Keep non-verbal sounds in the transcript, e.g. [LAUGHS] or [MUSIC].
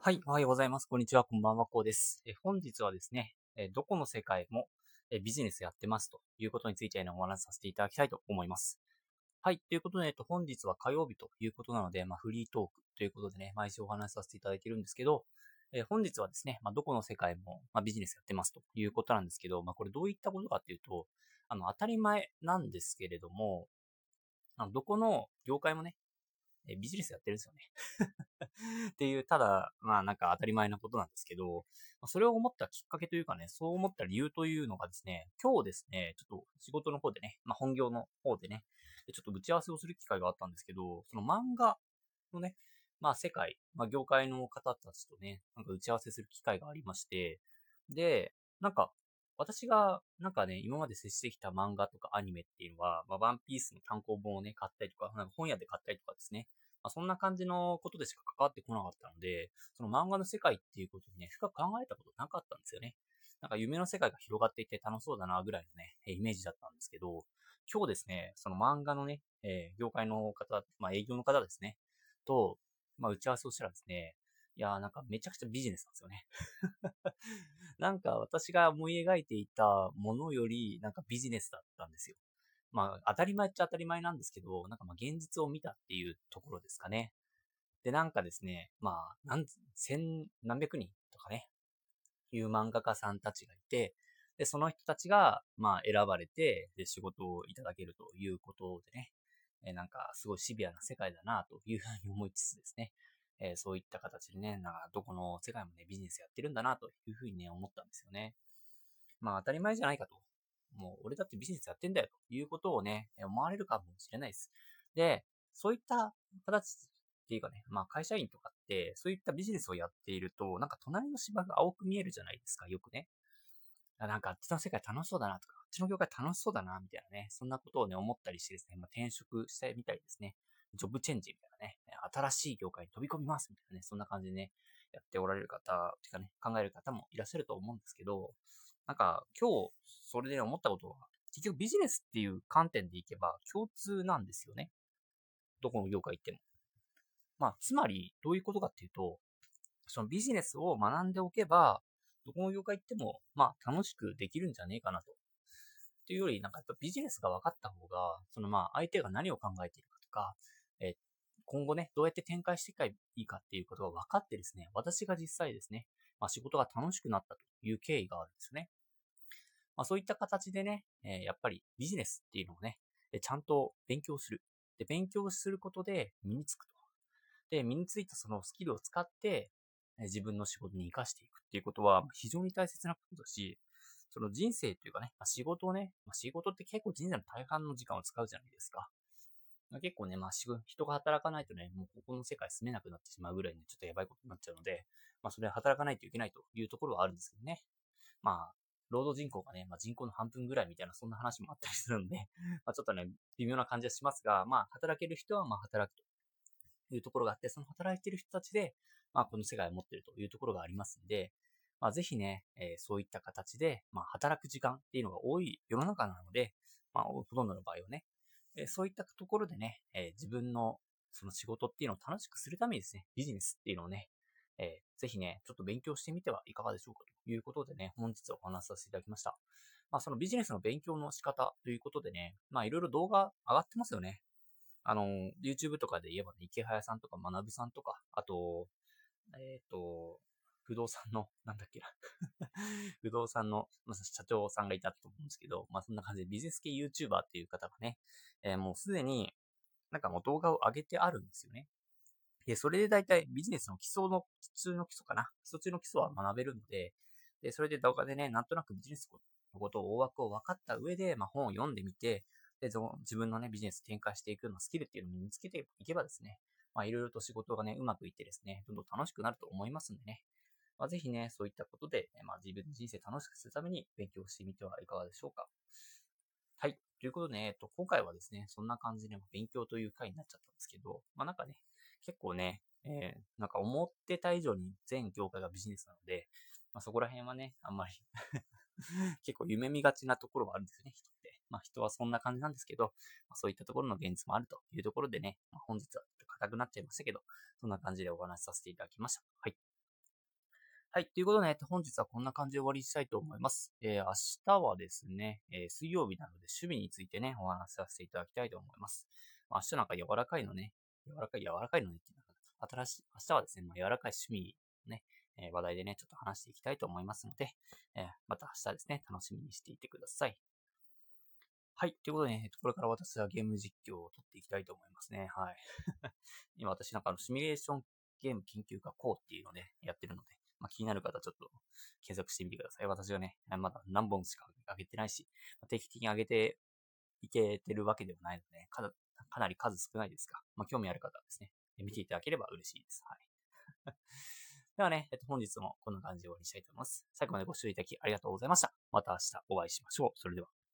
はい、おはようございます。こんにちは、こんばんは、こうです。え本日はですね、えどこの世界もえビジネスやってますということについて、ね、お話しさせていただきたいと思います。はい、ということで、えっと、本日は火曜日ということなので、まあ、フリートークということでね、毎週お話しさせていただいているんですけど、え本日はですね、まあ、どこの世界も、まあ、ビジネスやってますということなんですけど、まあ、これどういったことかっていうと、あの、当たり前なんですけれども、あのどこの業界もね、えビジネスやってるんですよね。[LAUGHS] っていう、ただ、まあなんか当たり前なことなんですけど、それを思ったきっかけというかね、そう思った理由というのがですね、今日ですね、ちょっと仕事の方でね、まあ本業の方でね、ちょっと打ち合わせをする機会があったんですけど、その漫画のね、まあ世界、まあ業界の方たちとね、なんか打ち合わせする機会がありまして、で、なんか私が、なんかね、今まで接してきた漫画とかアニメっていうのは、まあ、ワンピースの単行本をね、買ったりとか、なんか本屋で買ったりとかですね。まあ、そんな感じのことでしか関わってこなかったので、その漫画の世界っていうことにね、深く考えたことなかったんですよね。なんか夢の世界が広がっていて楽しそうだなぐらいのね、イメージだったんですけど、今日ですね、その漫画のね、えー、業界の方、まあ営業の方ですね、と、まあ打ち合わせをしたらですね、いやーなんかめちゃくちゃビジネスなんですよね [LAUGHS] なんか私が思い描いていたものよりなんかビジネスだったんですよ。まあ当たり前っちゃ当たり前なんですけど、なんかまあ現実を見たっていうところですかね。で、なんかですね、まあ、何、千、何百人とかね、いう漫画家さんたちがいて、で、その人たちが、まあ、選ばれて、で、仕事をいただけるということでね、えなんか、すごいシビアな世界だな、というふうに思いつつですね、えー、そういった形でね、なんかどこの世界もね、ビジネスやってるんだな、というふうにね、思ったんですよね。まあ当たり前じゃないかと。もう俺だってビジネスやってんだよ、ということをね、思われるかもしれないです。で、そういった形っていうかね、まあ会社員とかって、そういったビジネスをやっていると、なんか隣の芝が青く見えるじゃないですか、よくね。なんかあっちの世界楽しそうだなとか、あっちの業界楽しそうだな、みたいなね、そんなことをね、思ったりしてですね、まあ、転職してみたりですね。ジョブチェンジみたいな、新しい業界に飛び込みますみたいなね、そんな感じでね、やっておられる方、てかね、考える方もいらっしゃると思うんですけど、なんか今日それで思ったことは、結局ビジネスっていう観点でいけば共通なんですよね。どこの業界行っても。まあ、つまりどういうことかっていうと、そのビジネスを学んでおけば、どこの業界行っても、まあ、楽しくできるんじゃねえかなと。というより、なんかやっぱビジネスが分かった方が、そのまあ、相手が何を考えているかとか、え今後ね、どうやって展開していけばいいかっていうことが分かってですね、私が実際ですね、まあ、仕事が楽しくなったという経緯があるんですよね。まあ、そういった形でね、えやっぱりビジネスっていうのをね、ちゃんと勉強する。で、勉強することで身につくと。で、身についたそのスキルを使って、自分の仕事に活かしていくっていうことは非常に大切なことだし、その人生というかね、ま、仕事をね、ま、仕事って結構人生の大半の時間を使うじゃないですか。結構ね、まあ、人が働かないとね、もうここの世界住めなくなってしまうぐらいにちょっとやばいことになっちゃうので、まあ、それは働かないといけないというところはあるんですけどね。まあ、労働人口がね、まあ、人口の半分ぐらいみたいな、そんな話もあったりするので、[LAUGHS] まあ、ちょっとね、微妙な感じはしますが、まあ、働ける人は、まあ、働くというところがあって、その働いてる人たちで、まあ、この世界を持ってるというところがありますんで、まあ、ぜひね、えー、そういった形で、まあ、働く時間っていうのが多い世の中なので、まあ、ほとんどの場合はね、えそういったところでね、え自分のその仕事っていうのを楽しくするためにですね、ビジネスっていうのをね、えー、ぜひね、ちょっと勉強してみてはいかがでしょうかということでね、本日お話しさせていただきました。まあ、そのビジネスの勉強の仕方ということでね、まあ、いろいろ動画上がってますよね。あの、YouTube とかで言えばね、池早さんとか学さんとか、あと、えっ、ー、と、不動産の、[LAUGHS] なんだっけな [LAUGHS] 不動産の、まあ、社長さんがいたと思うんですけど、まあそんな感じでビジネス系 YouTuber っていう方がね、えー、もうすでになんかもう動画を上げてあるんですよね。で、それで大体ビジネスの基礎の、普通の基礎かな。基礎中の基礎は学べるので、で、それで動画でね、なんとなくビジネスのことを大枠を分かった上で、まあ本を読んでみて、で、自分のね、ビジネス展開していくのスキルっていうのを身につけていけばですね、まあいろいろと仕事がね、うまくいってですね、どんどん楽しくなると思いますんでね、まあ、ぜひね、そういったことで、まあ、自分の人生楽しくするために勉強してみてはいかがでしょうか。はい。ということでね、えっと、今回はですね、そんな感じで勉強という回になっちゃったんですけど、まあなんかね、結構ね、えー、なんか思ってた以上に全業界がビジネスなので、まあそこら辺はね、あんまり [LAUGHS] 結構夢見がちなところはあるんですよね、人って。まあ人はそんな感じなんですけど、まあ、そういったところの現実もあるというところでね、まあ、本日は硬くなっちゃいましたけど、そんな感じでお話しさせていただきました。はい。はい。ということで、えっと、本日はこんな感じで終わりにしたいと思います。えー、明日はですね、えー、水曜日なので趣味についてね、お話しさせていただきたいと思います。まあ、明日なんか柔らかいのね、柔らかい、柔らかいのねっていうの新しい、明日はですね、まあ、柔らかい趣味のね、えー、話題でね、ちょっと話していきたいと思いますので、えー、また明日ですね、楽しみにしていてください。はい。ということで、ね、これから私はゲーム実況を撮っていきたいと思いますね。はい。[LAUGHS] 今私なんかあの、シミュレーションゲーム研究家こうっていうので、ね、やってるので、まあ、気になる方ちょっと検索してみてください。私はね、まだ何本しか上げてないしま、定期的に上げていけてるわけではないので、かなかなり数少ないですが、まあ、興味ある方はですね、見ていただければ嬉しいです。はい。[LAUGHS] ではね、えっと、本日もこんな感じで終わりにしたいと思います。最後までご視聴いただきありがとうございました。また明日お会いしましょう。それでは。